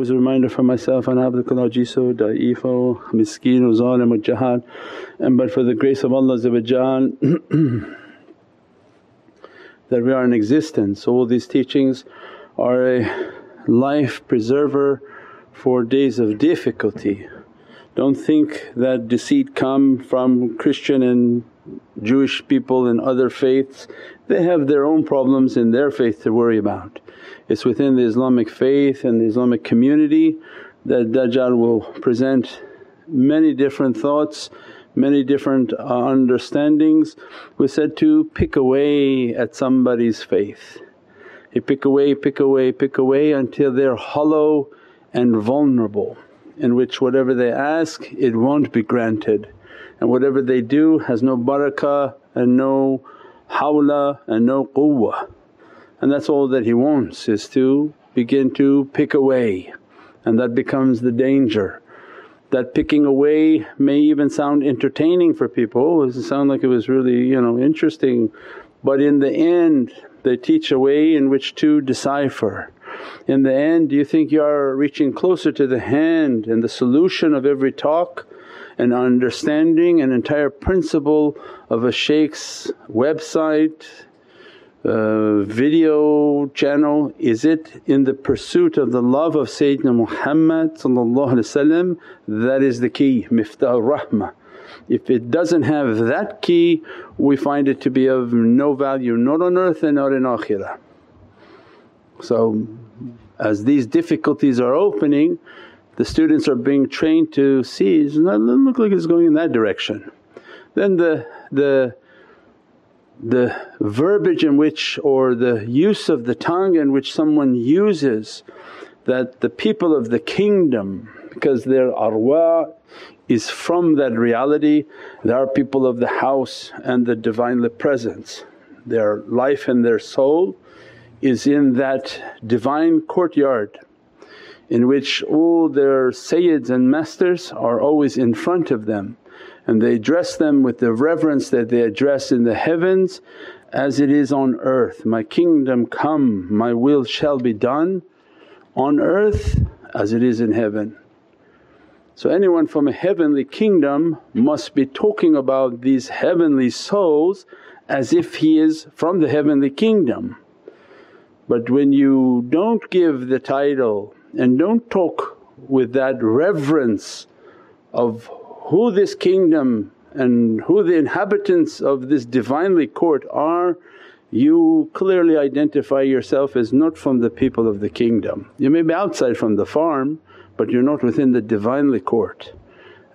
always a reminder for myself, and abdukal ajizu, da'ifo, miskeen, zalim, jahad. And but for the grace of Allah that we are in existence. All these teachings are a life preserver for days of difficulty. Don't think that deceit come from Christian and Jewish people and other faiths, they have their own problems in their faith to worry about. It's within the Islamic faith and the Islamic community that Dajjal will present many different thoughts, many different uh, understandings. We said to pick away at somebody's faith. You pick away, pick away, pick away until they're hollow and vulnerable in which whatever they ask it won't be granted and whatever they do has no barakah and no hawla and no quwwah. And that's all that he wants is to begin to pick away and that becomes the danger. That picking away may even sound entertaining for people, it sound like it was really you know interesting but in the end they teach a way in which to decipher. In the end do you think you are reaching closer to the hand and the solution of every talk and understanding an entire principle of a shaykh's website, uh, video channel, is it in the pursuit of the love of Sayyidina Muhammad that is the key, miftah rahmah. If it doesn't have that key we find it to be of no value not on earth and not in akhirah. So as these difficulties are opening the students are being trained to see, it doesn't look like it's going in that direction. Then the, the, the verbiage in which or the use of the tongue in which someone uses that the people of the kingdom because their arwah is from that reality, they are people of the house and the Divinely Presence. Their life and their soul is in that divine courtyard in which all their sayyids and masters are always in front of them and they address them with the reverence that they address in the heavens as it is on earth, my kingdom come, my will shall be done on earth as it is in heaven. So anyone from a heavenly kingdom must be talking about these heavenly souls as if he is from the heavenly kingdom. But when you don't give the title and don't talk with that reverence of who this kingdom and who the inhabitants of this Divinely court are, you clearly identify yourself as not from the people of the kingdom. You may be outside from the farm but you're not within the Divinely court.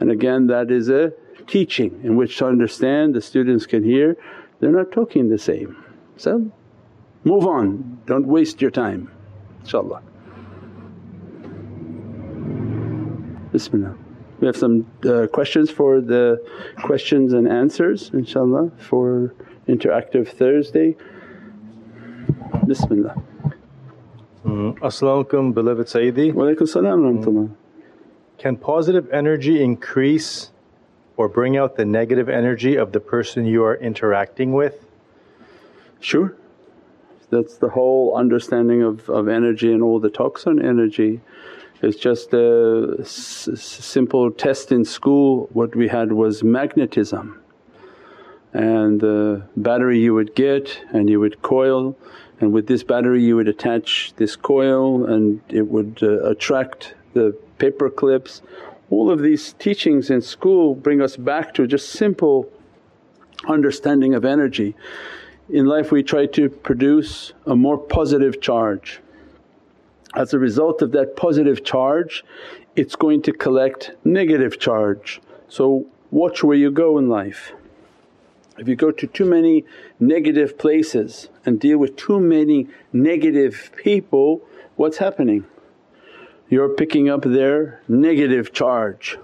And again that is a teaching in which to understand the students can hear they're not talking the same. So move on, don't waste your time inshaAllah. Bismillah. We have some uh, questions for the questions and answers inshaAllah for interactive Thursday. Bismillah. Mm. As-salamu beloved Sayyidi. Wa mm. Can positive energy increase or bring out the negative energy of the person you are interacting with? Sure. That's the whole understanding of, of energy and all the talks on energy. It's just a s- simple test in school what we had was magnetism and the battery you would get and you would coil and with this battery you would attach this coil and it would uh, attract the paper clips. All of these teachings in school bring us back to just simple understanding of energy. In life we try to produce a more positive charge as a result of that positive charge it's going to collect negative charge. So watch where you go in life. If you go to too many negative places and deal with too many negative people, what's happening? You're picking up their negative charge.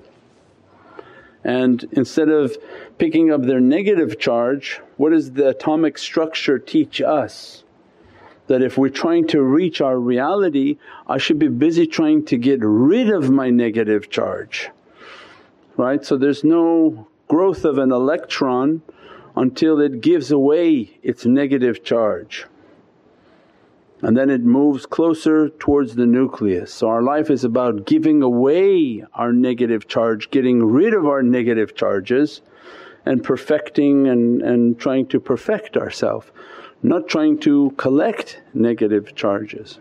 And instead of picking up their negative charge, what does the atomic structure teach us? that if we're trying to reach our reality I should be busy trying to get rid of my negative charge, right. So there's no growth of an electron until it gives away its negative charge. and then it moves closer towards the nucleus. So our life is about giving away our negative charge, getting rid of our negative charges and perfecting and, and trying to perfect ourselves, not trying to collect negative charges.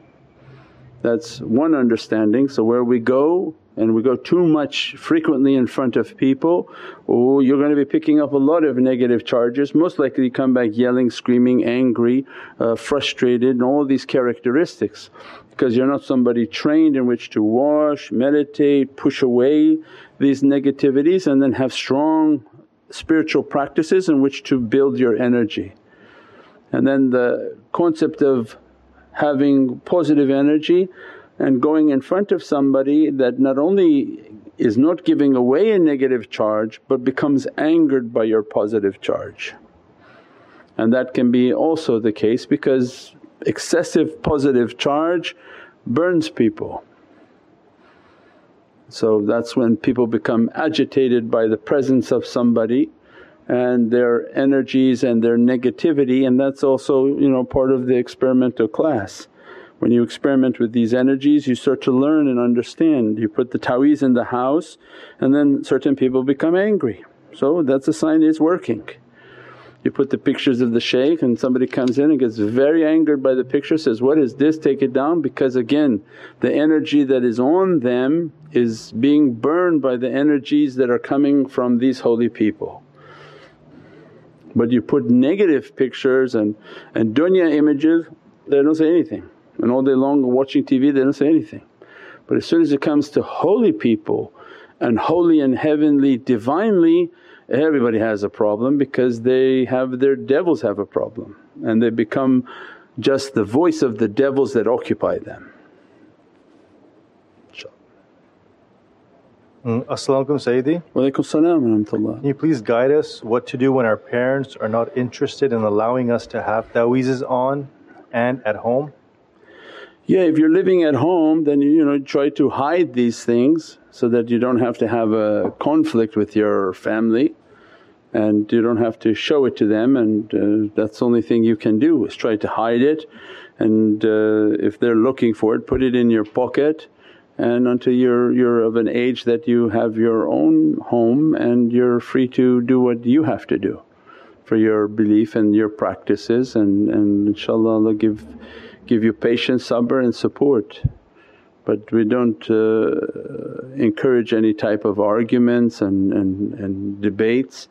That's one understanding. So where we go and we go too much frequently in front of people, oh you're going to be picking up a lot of negative charges, most likely you come back yelling, screaming, angry, uh, frustrated and all these characteristics because you're not somebody trained in which to wash, meditate, push away these negativities and then have strong spiritual practices in which to build your energy. And then the concept of having positive energy and going in front of somebody that not only is not giving away a negative charge but becomes angered by your positive charge. And that can be also the case because excessive positive charge burns people. So that's when people become agitated by the presence of somebody and their energies and their negativity and that's also you know part of the experimental class. When you experiment with these energies you start to learn and understand. You put the ta'weez in the house and then certain people become angry. So that's a sign it's working. You put the pictures of the shaykh and somebody comes in and gets very angered by the picture says, what is this take it down because again the energy that is on them is being burned by the energies that are coming from these holy people. But you put negative pictures and, and dunya images they don't say anything and all day long watching TV they don't say anything. But as soon as it comes to holy people and holy and heavenly divinely everybody has a problem because they have their devils have a problem and they become just the voice of the devils that occupy them. Mm, As-salamu alaykum Sayyidi. Walaykum salam Can you please guide us what to do when our parents are not interested in allowing us to have ta'weezes on and at home? Yeah, if you're living at home then you know try to hide these things so that you don't have to have a conflict with your family and you don't have to show it to them and uh, that's the only thing you can do is try to hide it. And uh, if they're looking for it put it in your pocket. And until you're, you're of an age that you have your own home and you're free to do what you have to do for your belief and your practices. And, and inshaAllah Allah give, give you patience, sabr and support. But we don't uh, encourage any type of arguments and, and, and debates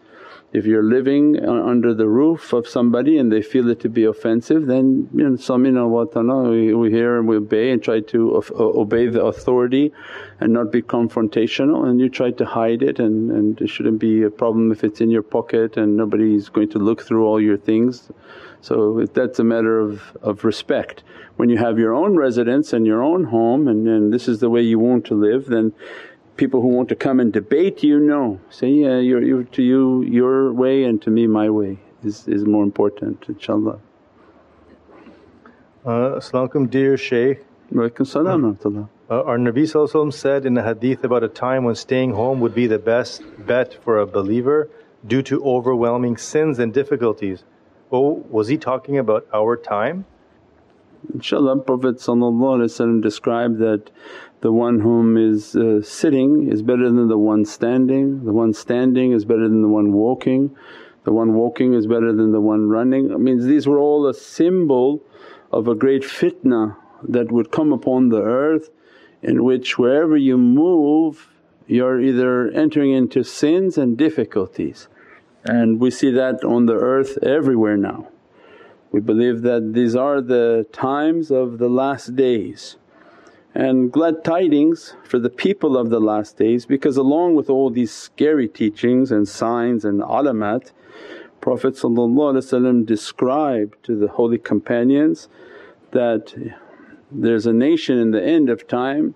if you're living uh, under the roof of somebody and they feel it to be offensive then you know samina wa ta'na we, we hear and we obey and try to uh, obey the authority and not be confrontational and you try to hide it and, and it shouldn't be a problem if it's in your pocket and nobody's going to look through all your things. So that's a matter of, of respect. When you have your own residence and your own home and, and this is the way you want to live then people who want to come and debate you, no. Say, yeah, you're, you're, to you your way and to me my way is, is more important inshaAllah. Uh, As-salamu dear Shaykh. Walaykum salam uh, Our Nabi said in a hadith about a time when staying home would be the best bet for a believer due to overwhelming sins and difficulties. Oh, was he talking about our time? InshaAllah Prophet described that the one whom is uh, sitting is better than the one standing, the one standing is better than the one walking, the one walking is better than the one running. I these were all a symbol of a great fitna that would come upon the earth in which wherever you move you're either entering into sins and difficulties and we see that on the earth everywhere now. We believe that these are the times of the last days and glad tidings for the people of the last days because along with all these scary teachings and signs and alamat Prophet described to the holy companions that there's a nation in the end of time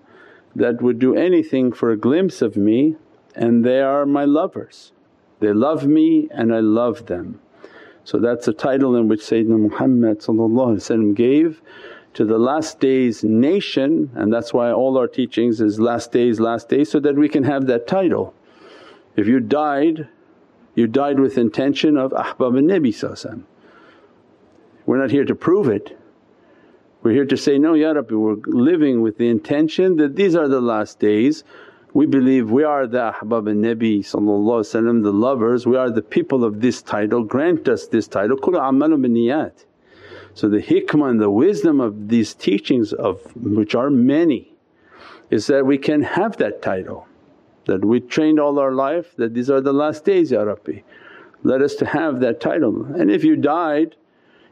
that would do anything for a glimpse of me and they are my lovers. They love me and I love them. So that's a title in which Sayyidina Muhammad gave to the last days nation and that's why all our teachings is last days, last days so that we can have that title. If you died, you died with intention of ahbab al Nabi We're not here to prove it, We're here to say, no Ya Rabbi we're living with the intention that these are the last days. We believe we are the ahbab al Nabi the lovers, we are the people of this title, grant us this title, kul amalu niyat. So the hikmah and the wisdom of these teachings of which are many is that we can have that title that we trained all our life that these are the last days Ya Rabbi. Let us to have that title and if you died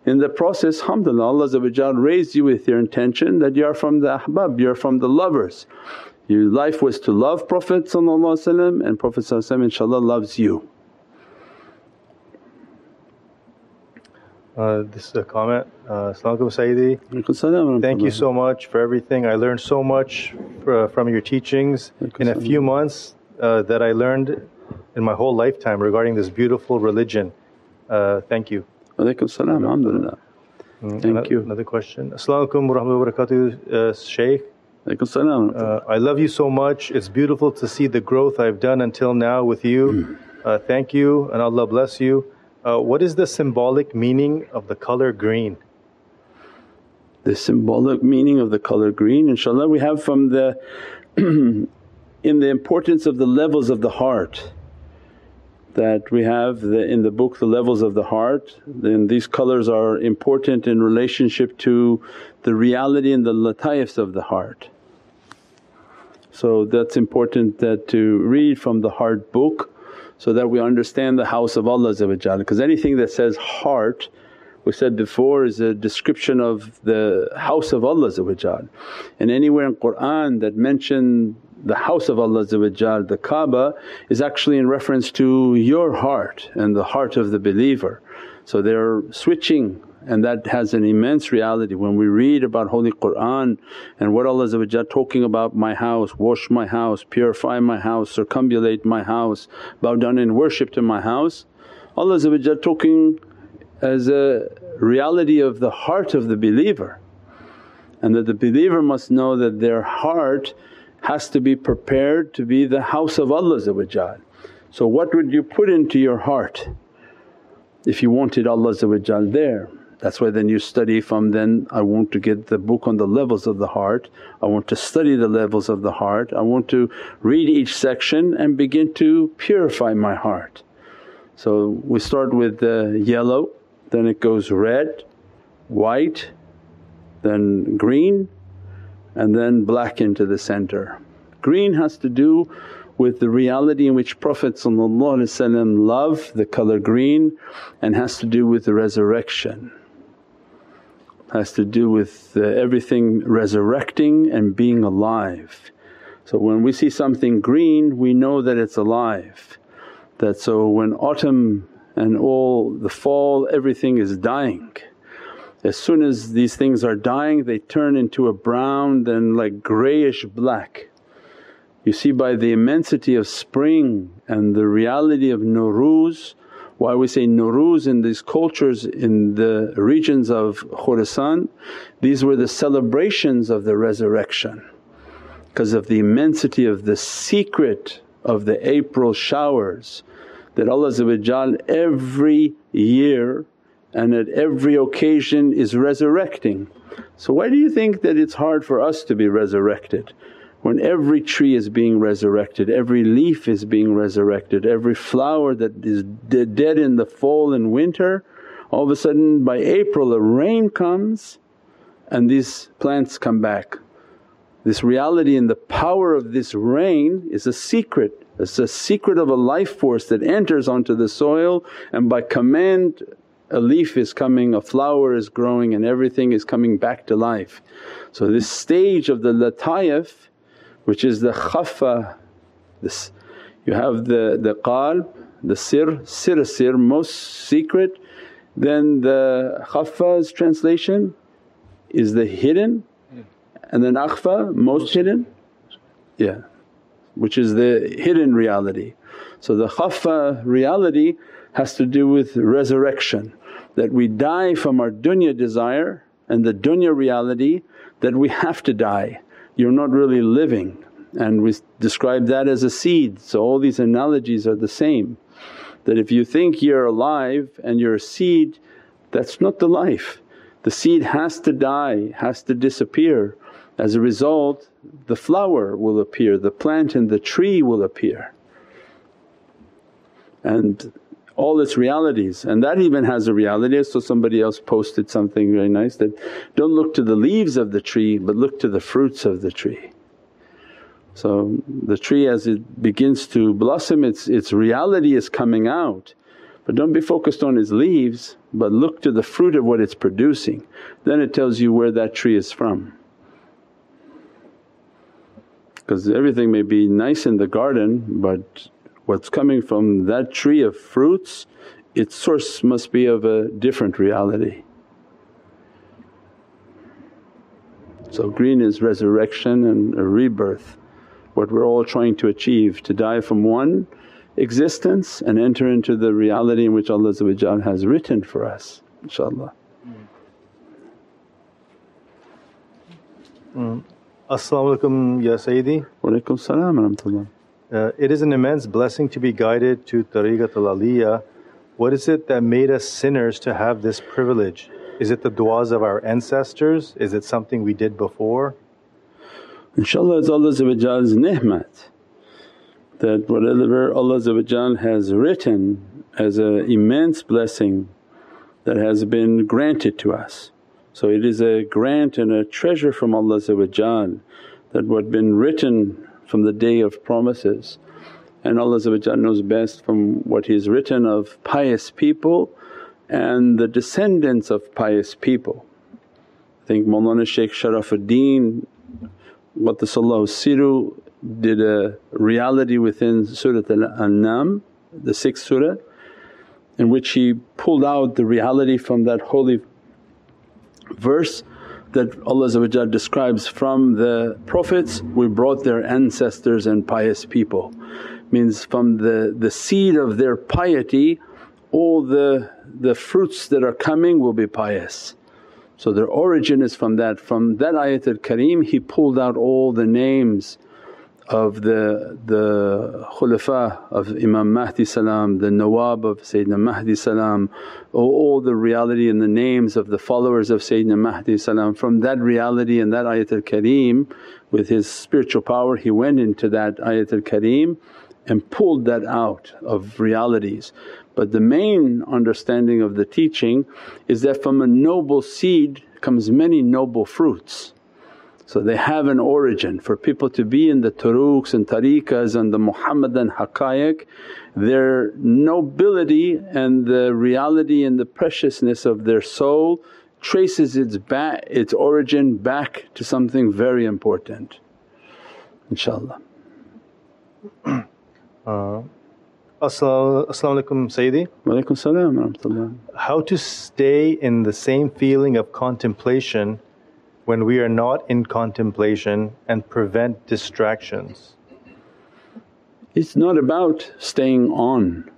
in the process alhamdulillah Allah raised you with your intention that you are from the ahbab, you are from the lovers. Your life was to love Prophet and Prophet inshaAllah loves you. Uh, this is a comment. Uh, Sayyidi. Thank you so much for everything. I learned so much for, from your teachings in a few months uh, that I learned in my whole lifetime regarding this beautiful religion. Uh, thank you. Alaykum salam, alhamdulillah. Mm, Thank another, you. Another question. Assalamu alaikum wa rahmatullahi uh, Shaykh. Alaykum salam. Uh, I love you so much. It's beautiful to see the growth I've done until now with you. Mm. Uh, thank you and Allah bless you. Uh, what is the symbolic meaning of the color green? The symbolic meaning of the color green, inshaAllah, we have from the in the importance of the levels of the heart that we have the, in the book the levels of the heart then these colors are important in relationship to the reality and the lataifs of the heart. So that's important that to read from the heart book so that we understand the house of Allah because anything that says heart we said before is a description of the house of Allah and anywhere in Qur'an that mention the house of Allah the Kaaba is actually in reference to your heart and the heart of the believer. So they're switching and that has an immense reality. When we read about Holy Qur'an and what Allah talking about, my house, wash my house, purify my house, circumambulate my house, bow down in worship to my house. Allah talking as a reality of the heart of the believer and that the believer must know that their heart has to be prepared to be the house of Allah So what would you put into your heart if you wanted Allah there? That's why then you study from then, I want to get the book on the levels of the heart, I want to study the levels of the heart, I want to read each section and begin to purify my heart. So we start with the yellow, then it goes red, white, then green and then black into the center. Green has to do with the reality in which Prophet loved the colour green and has to do with the resurrection, has to do with uh, everything resurrecting and being alive. So when we see something green we know that it's alive. That so when autumn and all the fall everything is dying as soon as these things are dying they turn into a brown then like greyish black. You see by the immensity of spring and the reality of Nuruz, why we say Nuruz in these cultures in the regions of Khurasan, these were the celebrations of the resurrection because of the immensity of the secret of the April showers that Allah every year and at every occasion is resurrecting. So why do you think that it's hard for us to be resurrected? When every tree is being resurrected, every leaf is being resurrected, every flower that is dead in the fall and winter, all of a sudden by April a rain comes and these plants come back. This reality and the power of this rain is a secret, it's a secret of a life force that enters onto the soil and by command a leaf is coming, a flower is growing and everything is coming back to life. So this stage of the lataif which is the khaffa, this. You have the, the qalb, the sir, sir sir most secret, then the khaffa's translation is the hidden. And then akhfa most hidden, yeah. Which is the hidden reality. So the khaffa reality has to do with resurrection. That we die from our dunya desire and the dunya reality that we have to die, you're not really living and we describe that as a seed. So all these analogies are the same that if you think you're alive and you're a seed that's not the life. The seed has to die, has to disappear. As a result the flower will appear, the plant and the tree will appear and all its realities and that even has a reality. So somebody else posted something very nice that, don't look to the leaves of the tree but look to the fruits of the tree. So the tree as it begins to blossom its, its reality is coming out but don't be focused on its leaves but look to the fruit of what it's producing, then it tells you where that tree is from. Because everything may be nice in the garden but what's coming from that tree of fruits its source must be of a different reality. So green is resurrection and a rebirth, what we're all trying to achieve to die from one existence and enter into the reality in which Allah has written for us inshaAllah. Mm. As-salamu alaykum ya Sayyidi. Wa alaykum salam wa rahmatullah. Uh, it is an immense blessing to be guided to Tariqat al Aliyah. What is it that made us sinners to have this privilege? Is it the du'as of our ancestors? Is it something we did before? InshaAllah it's Allah's ni'mat that whatever Allah has written as an immense blessing that has been granted to us. So it is a grant and a treasure from Allah that what been written from the day of promises. And Allah knows best from what He's written of pious people and the descendants of pious people. I think Mawlana Shaykh Sharafuddin Qaddasallahu Siru did a reality within Surat Al-An'am, the sixth surah in which he pulled out the reality from that holy verse that Allah describes from the Prophets we brought their ancestors and pious people. Means from the, the seed of their piety all the, the fruits that are coming will be pious. So their origin is from that. From that ayatul kareem he pulled out all the names of the the khulafa of Imam Mahdi salam, the nawab of Sayyidina Mahdi salam, all the reality and the names of the followers of Sayyidina Mahdi salam. From that reality and that ayatul kareem with his spiritual power he went into that ayatul kareem and pulled that out of realities. But the main understanding of the teaching is that from a noble seed comes many noble fruits. So they have an origin. For people to be in the turuqs and tariqas and the Muhammadan haqqaiq, their nobility and the reality and the preciousness of their soul traces its back its origin back to something very important inshaAllah. Uh, Assalamu alaikum Sayyidi. Wa salam rahmatullah. How to stay in the same feeling of contemplation when we are not in contemplation and prevent distractions? It's not about staying on.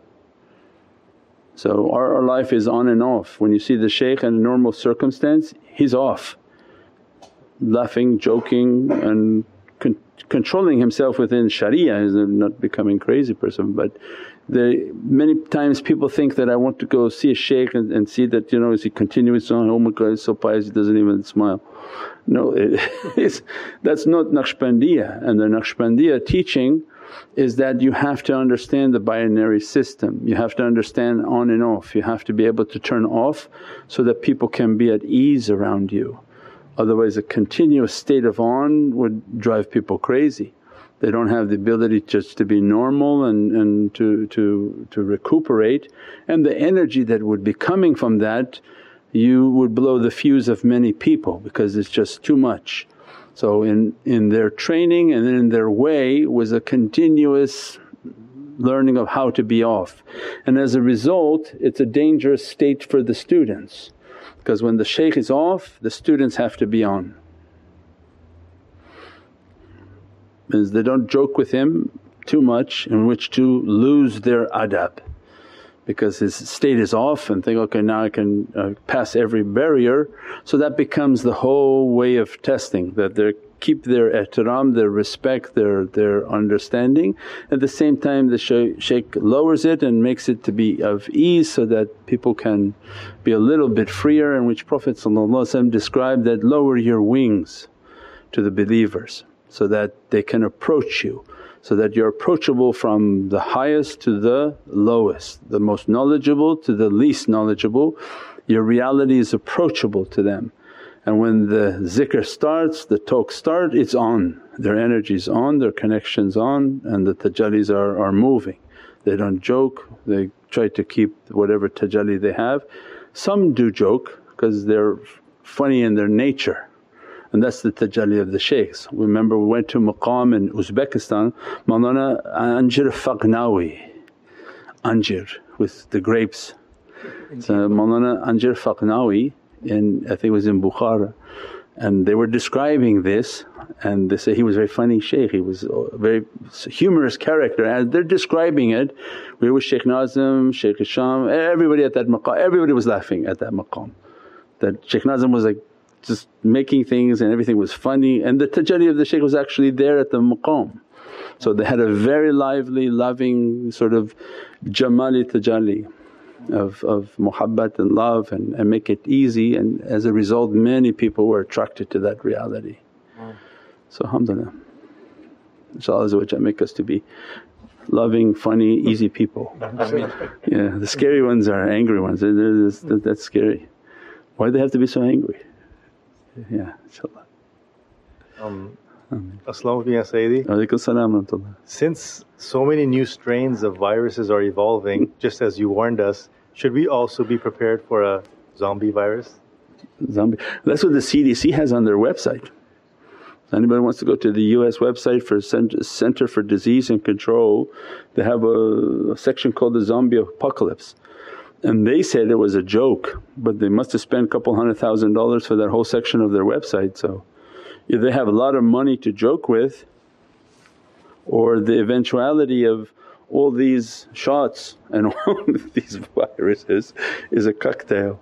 So our, our, life is on and off. When you see the shaykh in a normal circumstance, he's off, laughing, joking and con- controlling himself within sharia, is not becoming crazy person but many times people think that I want to go see a shaykh and, and see that you know is he continuous on, oh my God he's so pious he doesn't even smile. No, it, that's not Naqshbandiya. And the Naqshbandiya teaching is that you have to understand the binary system, you have to understand on and off, you have to be able to turn off so that people can be at ease around you. Otherwise a continuous state of on would drive people crazy they don't have the ability just to be normal and, and to, to, to recuperate and the energy that would be coming from that you would blow the fuse of many people because it's just too much. So in, in their training and in their way was a continuous learning of how to be off. And as a result it's a dangerous state for the students because when the shaykh is off the students have to be on. Is they don't joke with him too much in which to lose their adab because his state is off and think, okay now I can uh, pass every barrier. So that becomes the whole way of testing that they're keep their ihtiram, their respect, their, their understanding. At the same time the shaykh lowers it and makes it to be of ease so that people can be a little bit freer in which Prophet described that, lower your wings to the believers so that they can approach you so that you're approachable from the highest to the lowest, the most knowledgeable to the least knowledgeable. Your reality is approachable to them. And when the zikr starts, the talk start, it's on, their energy's on, their connection's on and the tajallis are, are moving. They don't joke, they try to keep whatever tajalli they have. Some do joke because they're funny in their nature and that's the tajalli of the shaykhs. Remember we went to maqam in Uzbekistan, Mawlana Anjir Faqnawi, Anjir with the grapes. So Mawlana Anjir Faqnawi in I think it was in Bukhara and they were describing this and they say he was very funny shaykh, he was a very humorous character. and they're describing it, we were Shaykh Nazim, Shaykh Hisham, everybody at that maqam, everybody was laughing at that maqam. That Shaykh Nazim was like just making things and everything was funny and the tajalli of the shaykh was actually there at the maqam. So they had a very lively, loving sort of jamali tajalli of, of muhabbat and love and, and make it easy and as a result many people were attracted to that reality. So alhamdulillah, inshaAllah make us to be loving, funny, easy people. yeah, the scary ones are angry ones, that's scary. Why do they have to be so angry? Yeah, inshaAllah. Um, Sayyidi. Since so many new strains of viruses are evolving, just as you warned us, should we also be prepared for a zombie virus? Zombie. That's what the CDC has on their website. Anybody wants to go to the US website for Center for Disease and Control, they have a section called the Zombie Apocalypse and they said it was a joke but they must have spent a couple hundred thousand dollars for that whole section of their website. So if they have a lot of money to joke with or the eventuality of all these shots and all these viruses is a cocktail.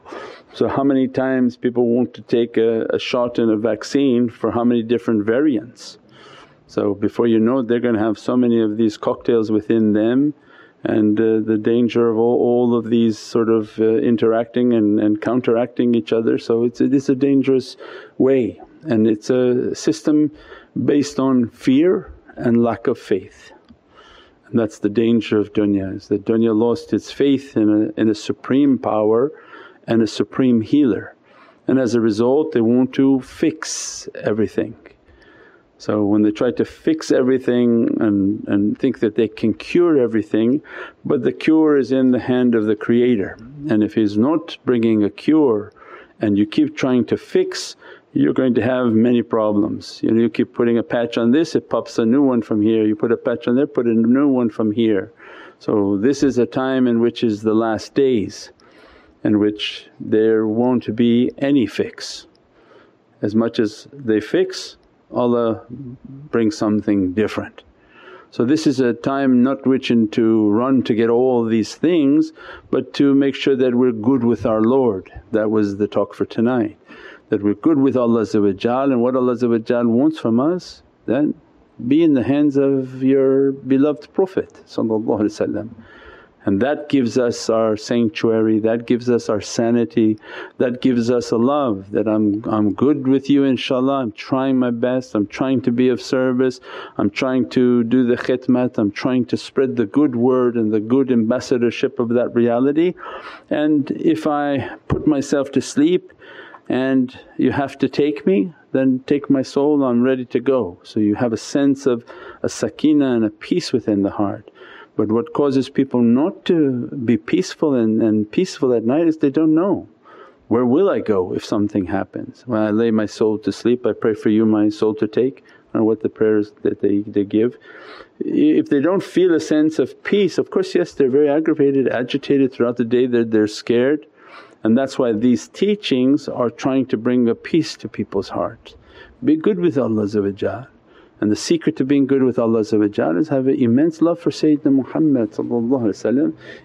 So how many times people want to take a, a shot in a vaccine for how many different variants. So before you know it they're going to have so many of these cocktails within them and uh, the danger of all, all, of these sort of uh, interacting and, and counteracting each other. So it's, it is a dangerous way and it's a system based on fear and lack of faith. And that's the danger of dunya is that dunya lost its faith in a, in a supreme power and a supreme healer and as a result they want to fix everything so when they try to fix everything and, and think that they can cure everything but the cure is in the hand of the creator and if he's not bringing a cure and you keep trying to fix you're going to have many problems. You know you keep putting a patch on this it pops a new one from here, you put a patch on there put a new one from here. So this is a time in which is the last days in which there won't be any fix. As much as they fix Allah brings something different. So this is a time not wishing to run to get all these things but to make sure that we're good with our Lord. That was the talk for tonight, that we're good with Allah and what Allah wants from us then be in the hands of your beloved Prophet and that gives us our sanctuary, that gives us our sanity, that gives us a love that I'm, I'm good with you inshaAllah, I'm trying my best, I'm trying to be of service, I'm trying to do the khidmat, I'm trying to spread the good word and the good ambassadorship of that reality. And if I put myself to sleep and you have to take me then take my soul I'm ready to go. So you have a sense of a sakina and a peace within the heart. But what causes people not to be peaceful and, and peaceful at night is they don't know, where will I go if something happens? When I lay my soul to sleep I pray for you my soul to take or what the prayers that they, they give. If they don't feel a sense of peace of course yes they're very aggravated, agitated throughout the day, they're, they're scared and that's why these teachings are trying to bring a peace to people's hearts. Be good with Allah and the secret to being good with Allah is have an immense love for Sayyidina Muhammad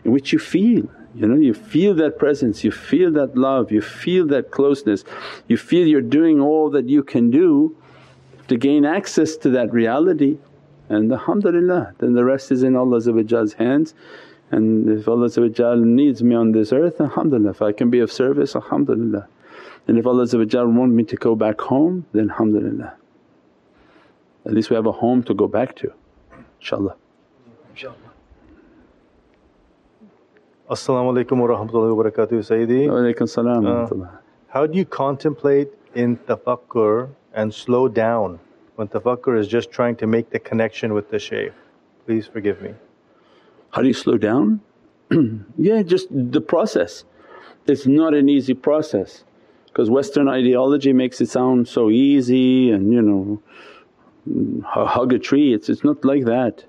in which you feel you know you feel that presence, you feel that love, you feel that closeness, you feel you're doing all that you can do to gain access to that reality. And alhamdulillah then the rest is in Allah's hands. And if Allah needs me on this earth alhamdulillah if I can be of service alhamdulillah. And if Allah want me to go back home then alhamdulillah. At least we have a home to go back to inshaAllah. InshaAllah. As-salamu alaykum wa rahmatullahi wa barakatuh Sayyidi. Wa alaykum salam uh, How do you contemplate in tafakkur and slow down when tafakkur is just trying to make the connection with the shaykh? Please forgive me. How do you slow down? yeah, just the process. It's not an easy process because Western ideology makes it sound so easy and you know, hug a tree, it's, it's not like that.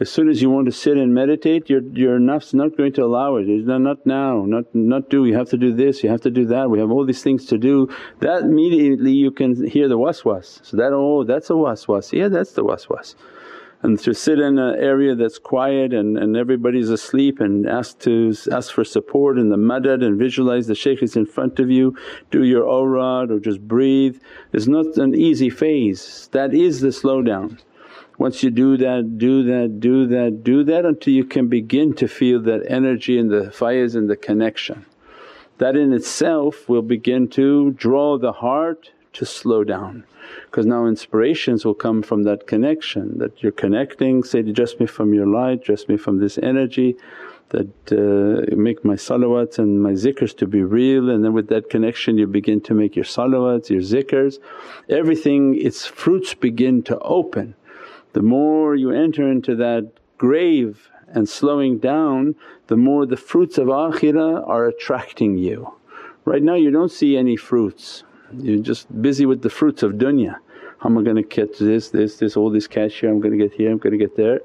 As soon as you want to sit and meditate your, your nafs not going to allow it, it's not, not now, not, not do, you have to do this, you have to do that, we have all these things to do. That immediately you can hear the waswas, so that, oh that's a waswas, yeah that's the waswas and to sit in an area that's quiet and, and everybody's asleep and ask to ask for support in the madad and visualize the shaykh is in front of you, do your awrad or just breathe is not an easy phase, that is the slowdown. Once you do that, do that, do that, do that until you can begin to feel that energy and the fayaz and the connection. That in itself will begin to draw the heart to slow down because now inspirations will come from that connection that you're connecting, say, dress me from your light, dress me from this energy that uh, make my salawats and my zikrs to be real and then with that connection you begin to make your salawats, your zikrs. Everything its fruits begin to open. The more you enter into that grave and slowing down the more the fruits of akhirah are attracting you. Right now you don't see any fruits you're just busy with the fruits of dunya. How am I going to catch this, this, this, all this cash here, I'm going to get here, I'm going to get there.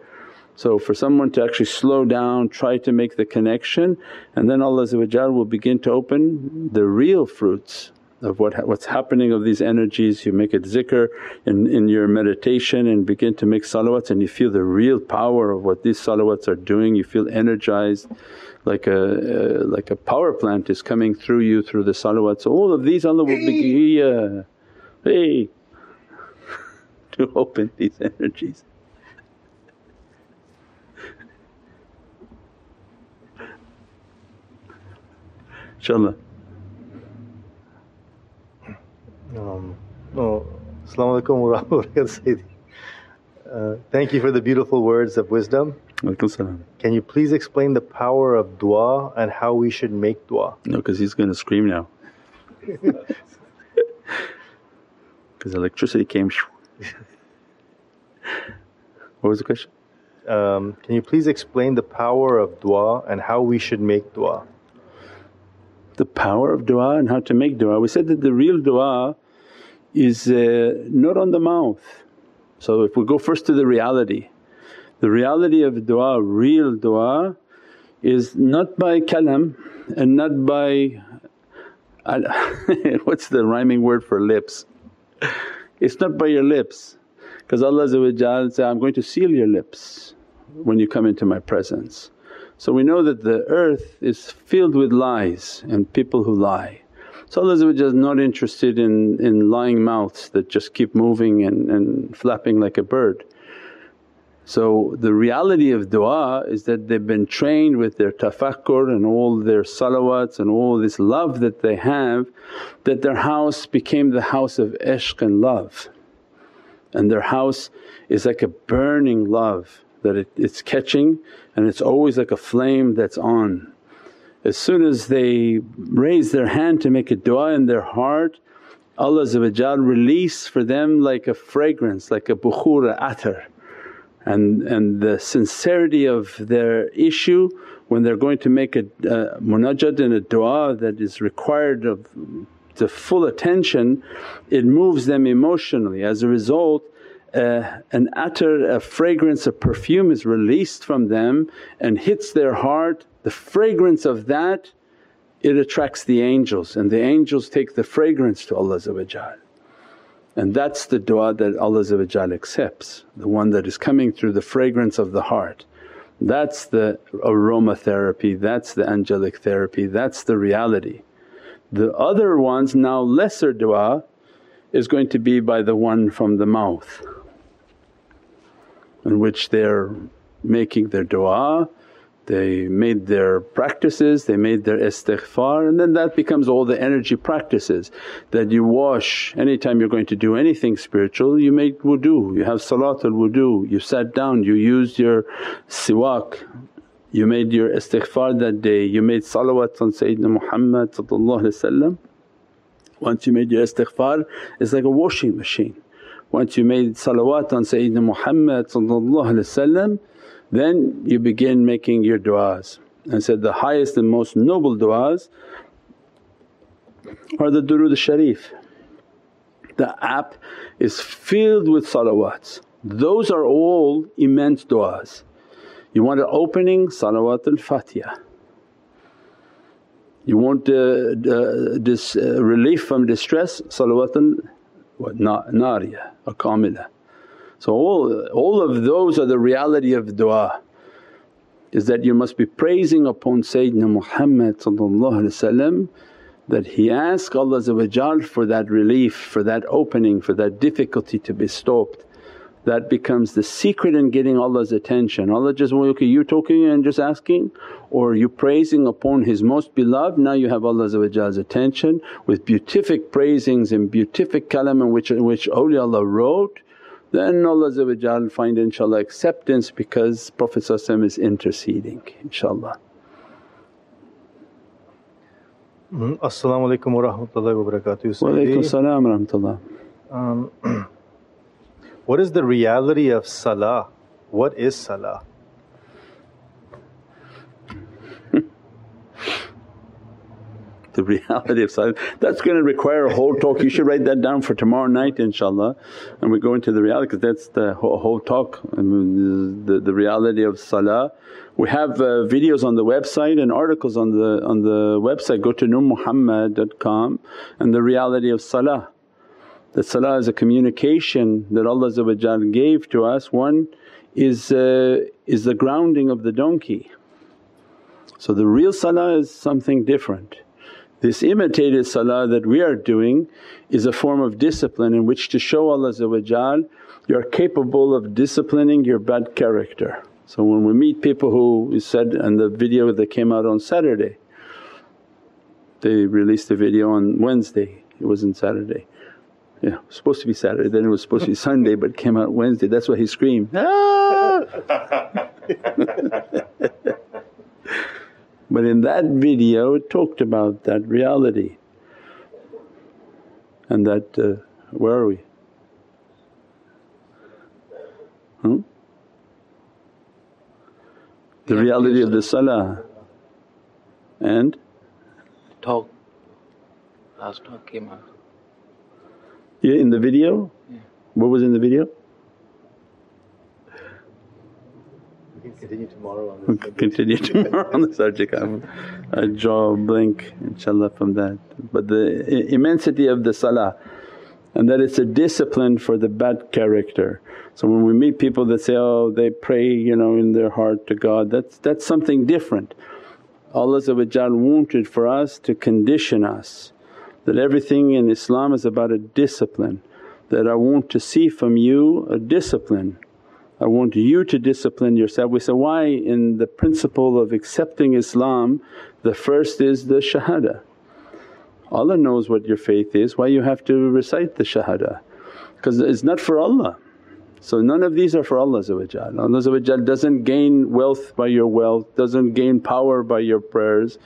So for someone to actually slow down, try to make the connection and then Allah will begin to open the real fruits of what what's happening of these energies. You make it zikr in, in your meditation and begin to make salawats and you feel the real power of what these salawats are doing, you feel energized like a uh, like a power plant is coming through you through the salawats. All of these Allah will be hey to open these energies. InshaAllah. Um, oh, Assalamu alaikum wa rahmatullahi uh, Thank you for the beautiful words of wisdom. Can you please explain the power of dua and how we should make dua? No, because he's going to scream now. Because electricity came. what was the question? Um, can you please explain the power of dua and how we should make dua? The power of dua and how to make dua. We said that the real dua is uh, not on the mouth. So if we go first to the reality, the reality of du'a, real du'a is not by kalam and not by what's the rhyming word for lips? It's not by your lips because Allah say, I'm going to seal your lips when you come into my presence. So we know that the earth is filled with lies and people who lie. So Allah is not interested in, in lying mouths that just keep moving and, and flapping like a bird. So the reality of du'a is that they've been trained with their tafakkur and all their salawats and all this love that they have that their house became the house of ishq and love. And their house is like a burning love that it, it's catching and it's always like a flame that's on. As soon as they raise their hand to make a du'a in their heart Allah release for them like a fragrance, like a bukhura atar and, and the sincerity of their issue when they're going to make a, a munajat and a dua that is required of the full attention, it moves them emotionally. As a result uh, an atar, a fragrance, a perfume is released from them and hits their heart. The fragrance of that it attracts the angels and the angels take the fragrance to Allah and that's the du'a that Allah accepts, the one that is coming through the fragrance of the heart. That's the aromatherapy, that's the angelic therapy, that's the reality. The other ones now lesser du'a is going to be by the one from the mouth in which they're making their du'a, they made their practices, they made their istighfar and then that becomes all the energy practices that you wash anytime you're going to do anything spiritual you make wudu, you have salatul wudu, you sat down, you used your siwak, you made your istighfar that day, you made salawat on Sayyidina Muhammad once you made your istighfar it's like a washing machine. Once you made salawat on Sayyidina Muhammad then you begin making your du'as and said the highest and most noble du'as are the durood sharif. The app is filled with salawats. Those are all immense du'as. You want an opening salawat al-Fatiha. You want uh, this uh, relief from distress salawat al-Nariya or Kamila. So all, all of those are the reality of du'a is that you must be praising upon Sayyidina Muhammad that he asked Allah for that relief, for that opening, for that difficulty to be stopped. That becomes the secret in getting Allah's attention. Allah just, well, okay you talking and just asking or you praising upon His most beloved now you have Allah's attention with beatific praisings and beatific kalam in which, in which awliyaullah wrote then Allah find inshaAllah acceptance because Prophet is interceding inshaAllah. Mm-hmm. As-salamu alaykum wa rahmatullahi wa barakatuh. Wa alaykum salam wa rahmatullah. What is the reality of salah? What is salah? the reality of salah. That's going to require a whole talk. You should write that down for tomorrow night inshaAllah and we go into the reality because that's the whole, whole talk I mean, the, the reality of salah. We have uh, videos on the website and articles on the, on the website. Go to nurmuhammad.com and the reality of salah. That salah is a communication that Allah gave to us. One is, uh, is the grounding of the donkey. So the real salah is something different. This imitated salah that we are doing is a form of discipline in which to show Allah you are capable of disciplining your bad character. So when we meet people who said in the video that came out on Saturday, they released the video on Wednesday, it wasn't Saturday. Yeah, it was supposed to be Saturday, then it was supposed to be Sunday but came out Wednesday. That's why he screamed, ah! But in that video it talked about that reality and that, uh, where are we? Hmm? The reality of the salah and? Talk, last talk came out. Yeah, in the video? Yeah. What was in the video? We can continue tomorrow on this. continue tomorrow on the subject. I draw a blank inshaAllah from that. But the immensity of the salah and that it's a discipline for the bad character. So when we meet people that say, oh they pray you know in their heart to God, that's, that's something different. Allah wanted for us to condition us that everything in Islam is about a discipline, that I want to see from you a discipline I want you to discipline yourself. We say, why in the principle of accepting Islam the first is the shahada. Allah knows what your faith is, why you have to recite the shahada? Because it's not for Allah. So none of these are for Allah Allah doesn't gain wealth by your wealth, doesn't gain power by your prayers,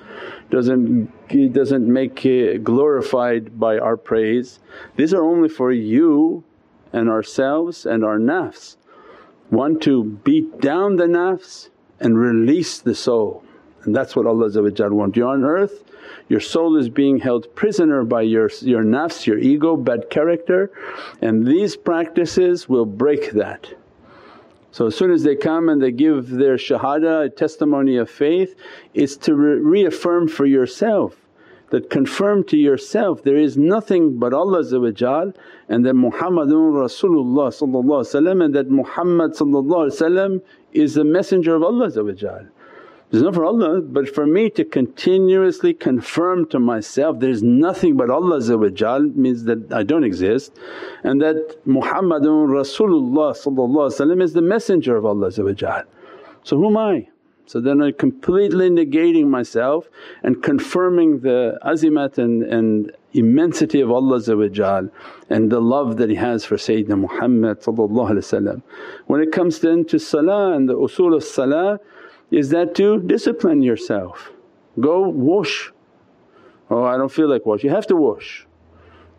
doesn't, doesn't make glorified by our praise. These are only for you and ourselves and our nafs. Want to beat down the nafs and release the soul and that's what Allah wants. You're on earth, your soul is being held prisoner by your, your nafs, your ego, bad character and these practices will break that. So as soon as they come and they give their shahada, a testimony of faith, it's to re- reaffirm for yourself that confirm to yourself there is nothing but Allah and that Muhammadun Rasulullah and that Muhammad is the messenger of Allah It's not for Allah but for me to continuously confirm to myself there's nothing but Allah means that I don't exist and that Muhammadun Rasulullah is the messenger of Allah So who am I? So then I'm completely negating myself and confirming the azimat and, and immensity of Allah and the love that He has for Sayyidina Muhammad When it comes then to salah and the usul of salah is that to discipline yourself. Go wash, oh I don't feel like wash, you have to wash.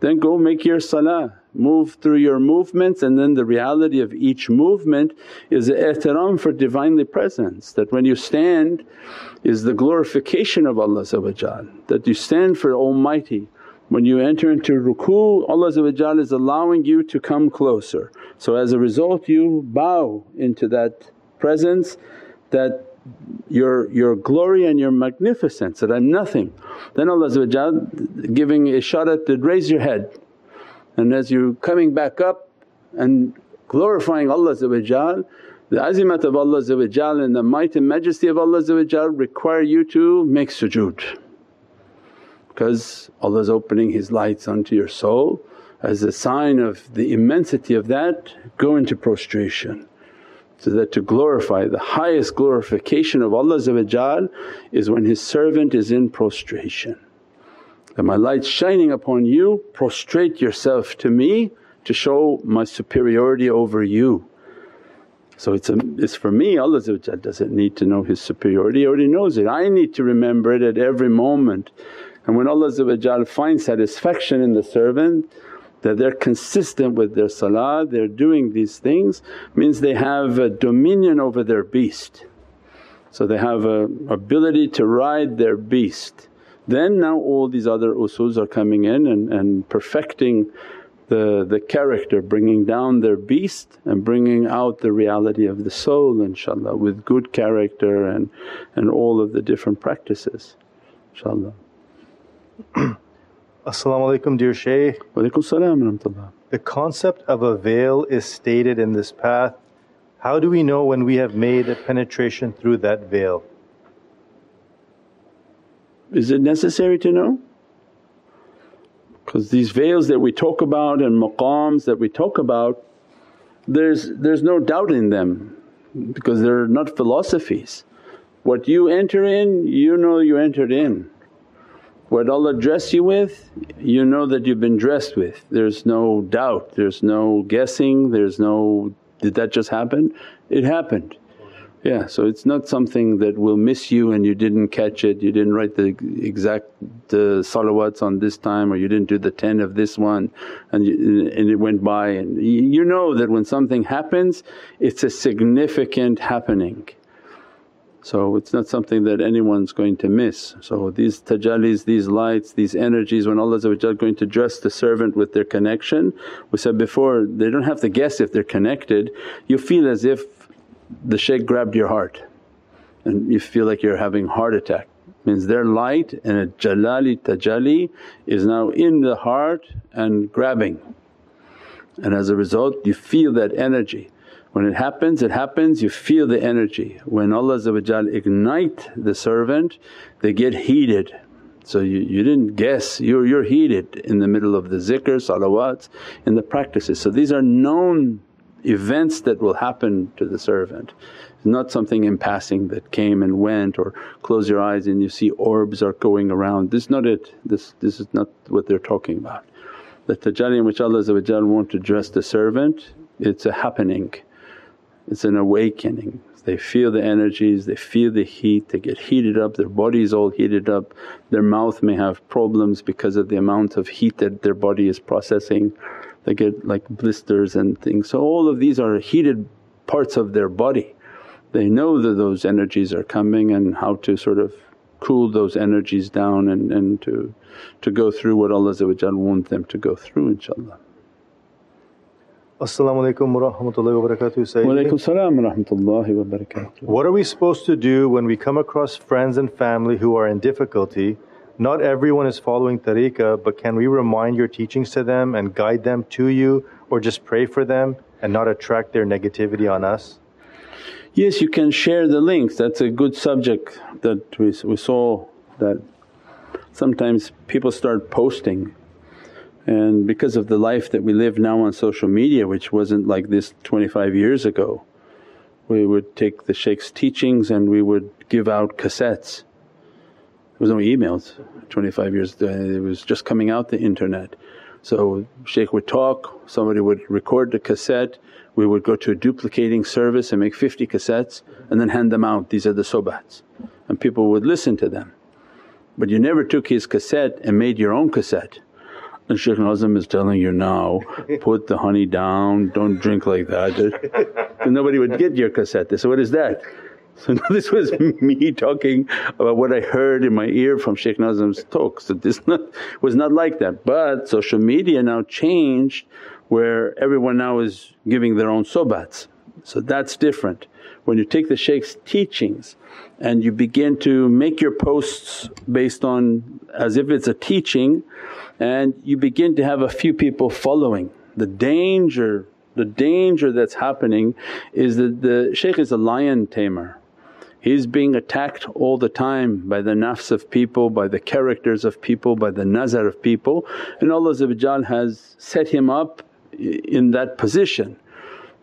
Then go make your salah, move through your movements and then the reality of each movement is the ihtiram for Divinely Presence that when you stand is the glorification of Allah that you stand for Almighty. When you enter into ruku Allah is allowing you to come closer. So as a result you bow into that presence that your, your glory and your magnificence that I'm nothing. Then Allah giving a isharat to raise your head and as you're coming back up and glorifying Allah the azimat of Allah and the might and majesty of Allah require you to make sujood because Allah is opening His lights onto your soul. As a sign of the immensity of that, go into prostration. So that to glorify the highest glorification of Allah is when His servant is in prostration. That my light's shining upon you, prostrate yourself to me to show my superiority over you. So it's, a, it's for me Allah doesn't need to know His superiority, He already knows it. I need to remember it at every moment. And when Allah finds satisfaction in the servant that they're consistent with their salah, they're doing these things means they have a dominion over their beast. So they have a ability to ride their beast. Then now all these other usuls are coming in and, and perfecting the, the character, bringing down their beast and bringing out the reality of the soul inshaAllah with good character and, and all of the different practices inshaAllah. As-salamu alaykum dear Shaykh. Salam The concept of a veil is stated in this path. How do we know when we have made a penetration through that veil? Is it necessary to know? Because these veils that we talk about and maqams that we talk about there's, there's no doubt in them because they're not philosophies. What you enter in you know you entered in what Allah dress you with, you know that you've been dressed with. There's no doubt, there's no guessing, there's no, did that just happen? It happened. Yeah, so it's not something that will miss you and you didn't catch it, you didn't write the exact the salawats on this time or you didn't do the 10 of this one and, you, and it went by and you know that when something happens it's a significant happening. So it's not something that anyone's going to miss. So these tajallis, these lights, these energies when Allah is going to dress the servant with their connection, we said before they don't have to guess if they're connected, you feel as if the shaykh grabbed your heart and you feel like you're having heart attack. Means their light and a jalali tajalli is now in the heart and grabbing and as a result you feel that energy. When it happens, it happens, you feel the energy. When Allah ignite the servant they get heated. So you, you didn't guess, you're, you're heated in the middle of the zikr, salawats, in the practices. So these are known events that will happen to the servant. It's not something in passing that came and went or close your eyes and you see orbs are going around. This is not it, this, this is not what they're talking about. The tajalli in which Allah want to dress the servant, it's a happening it's an awakening. They feel the energies, they feel the heat, they get heated up, their bodies all heated up, their mouth may have problems because of the amount of heat that their body is processing. They get like blisters and things. So all of these are heated parts of their body. They know that those energies are coming and how to sort of cool those energies down and, and to, to go through what Allah wants them to go through inshaAllah. Assalamu alaikum wa rahmatullahi wa barakatuh. Wa alaikum salam wa rahmatullahi wa barakatuh. What are we supposed to do when we come across friends and family who are in difficulty? Not everyone is following tariqah, but can we remind your teachings to them and guide them to you or just pray for them and not attract their negativity on us? Yes, you can share the links. That's a good subject that we, we saw that sometimes people start posting and because of the life that we live now on social media which wasn't like this 25 years ago, we would take the shaykh's teachings and we would give out cassettes. There was no emails 25 years, uh, it was just coming out the internet. So shaykh would talk, somebody would record the cassette, we would go to a duplicating service and make 50 cassettes and then hand them out, these are the sobats and people would listen to them. But you never took his cassette and made your own cassette. And Shaykh Nazim is telling you now, put the honey down, don't drink like that. and nobody would get your cassette. Said, what is that? So this was me talking about what I heard in my ear from Shaykh Nazim's talks that this not, was not like that. But social media now changed where everyone now is giving their own sobats. So that's different. When you take the shaykh's teachings and you begin to make your posts based on as if it's a teaching and you begin to have a few people following. The danger, the danger that's happening is that the shaykh is a lion tamer. He's being attacked all the time by the nafs of people, by the characters of people, by the nazar of people and Allah has set him up in that position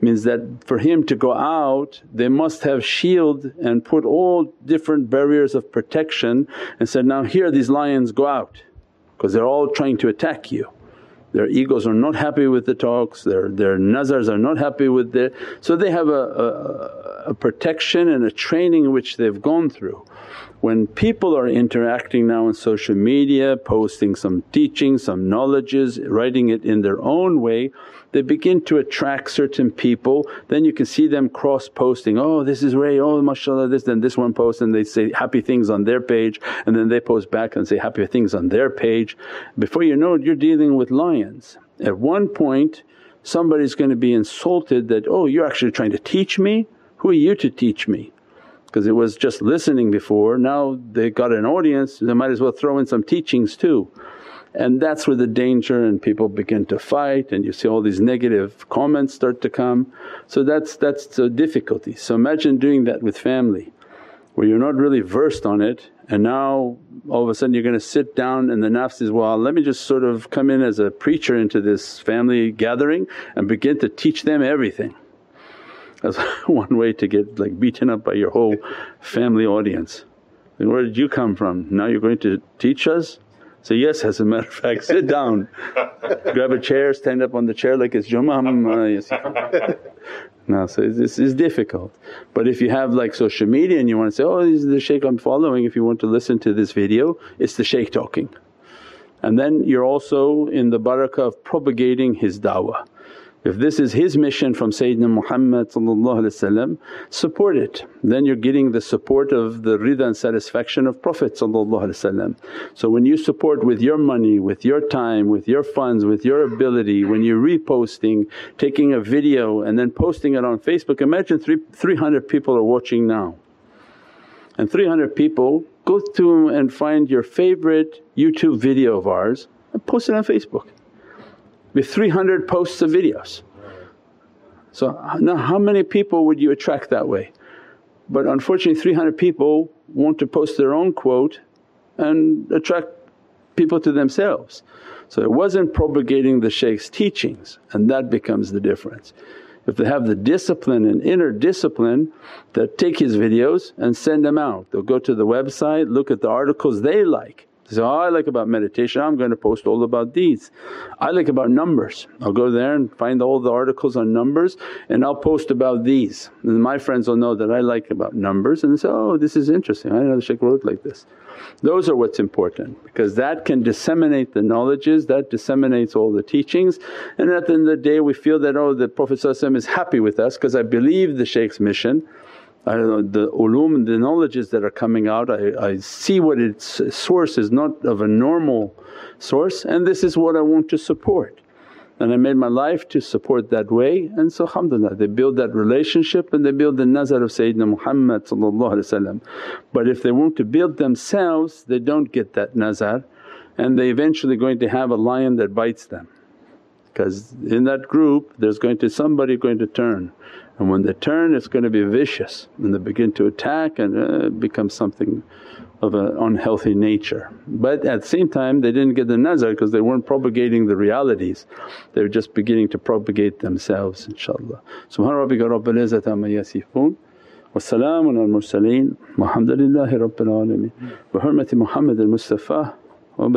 means that for him to go out they must have shield and put all different barriers of protection and said, now here these lions go out because they're all trying to attack you. Their egos are not happy with the talks, their, their nazars are not happy with the… so they have a, a, a protection and a training which they've gone through. When people are interacting now on social media, posting some teaching, some knowledges, writing it in their own way, they begin to attract certain people. Then you can see them cross posting, oh this is Ray, oh mashaAllah this, then this one posts and they say happy things on their page and then they post back and say happy things on their page. Before you know it you're dealing with lions. At one point somebody's going to be insulted that, oh you're actually trying to teach me? Who are you to teach me? because it was just listening before, now they got an audience they might as well throw in some teachings too. And that's where the danger and people begin to fight and you see all these negative comments start to come. So that's, that's the difficulty. So imagine doing that with family where you're not really versed on it and now all of a sudden you're going to sit down and the nafs is, well let me just sort of come in as a preacher into this family gathering and begin to teach them everything. That's one way to get like beaten up by your whole family audience. Where did you come from? Now you're going to teach us? So yes, as a matter of fact, sit down, grab a chair, stand up on the chair like it's Jummah. Uh, yes, no, so this is difficult. But if you have like social media and you want to say, oh this is the shaykh I'm following, if you want to listen to this video, it's the shaykh talking. And then you're also in the barakah of propagating his da'wah. If this is his mission from Sayyidina Muhammad support it. Then you're getting the support of the rida and satisfaction of Prophet So when you support with your money, with your time, with your funds, with your ability, when you're reposting, taking a video and then posting it on Facebook, imagine three, 300 people are watching now. And 300 people go through and find your favorite YouTube video of ours and post it on Facebook with 300 posts of videos. So now how many people would you attract that way? But unfortunately 300 people want to post their own quote and attract people to themselves. So it wasn't propagating the shaykh's teachings and that becomes the difference. If they have the discipline and inner discipline that take his videos and send them out. They'll go to the website, look at the articles they like so, oh, I like about meditation, I'm going to post all about these. I like about numbers, I'll go there and find all the articles on numbers and I'll post about these. And my friends will know that I like about numbers and they say, oh this is interesting, I didn't know the shaykh wrote like this. Those are what's important because that can disseminate the knowledges, that disseminates all the teachings and at the end of the day we feel that, oh the Prophet is happy with us because I believe the shaykh's mission I the ulum the knowledges that are coming out I, I see what its source is not of a normal source and this is what I want to support. And I made my life to support that way and so alhamdulillah they build that relationship and they build the nazar of Sayyidina Muhammad But if they want to build themselves they don't get that nazar and they eventually going to have a lion that bites them. Because in that group there's going to somebody going to turn And when they turn it's going to be vicious. And they begin to attack and uh, become something of an unhealthy nature. But at the same time they didn't get the nazar because they weren't propagating the realities, they were just beginning to propagate themselves inshaAllah. Subhana rabbika rabbil izzati amma yasifoon wa salaamun al mursaleen walhamdulillahi rabbil alameen bi hurmati Muhammad al Mustafa wa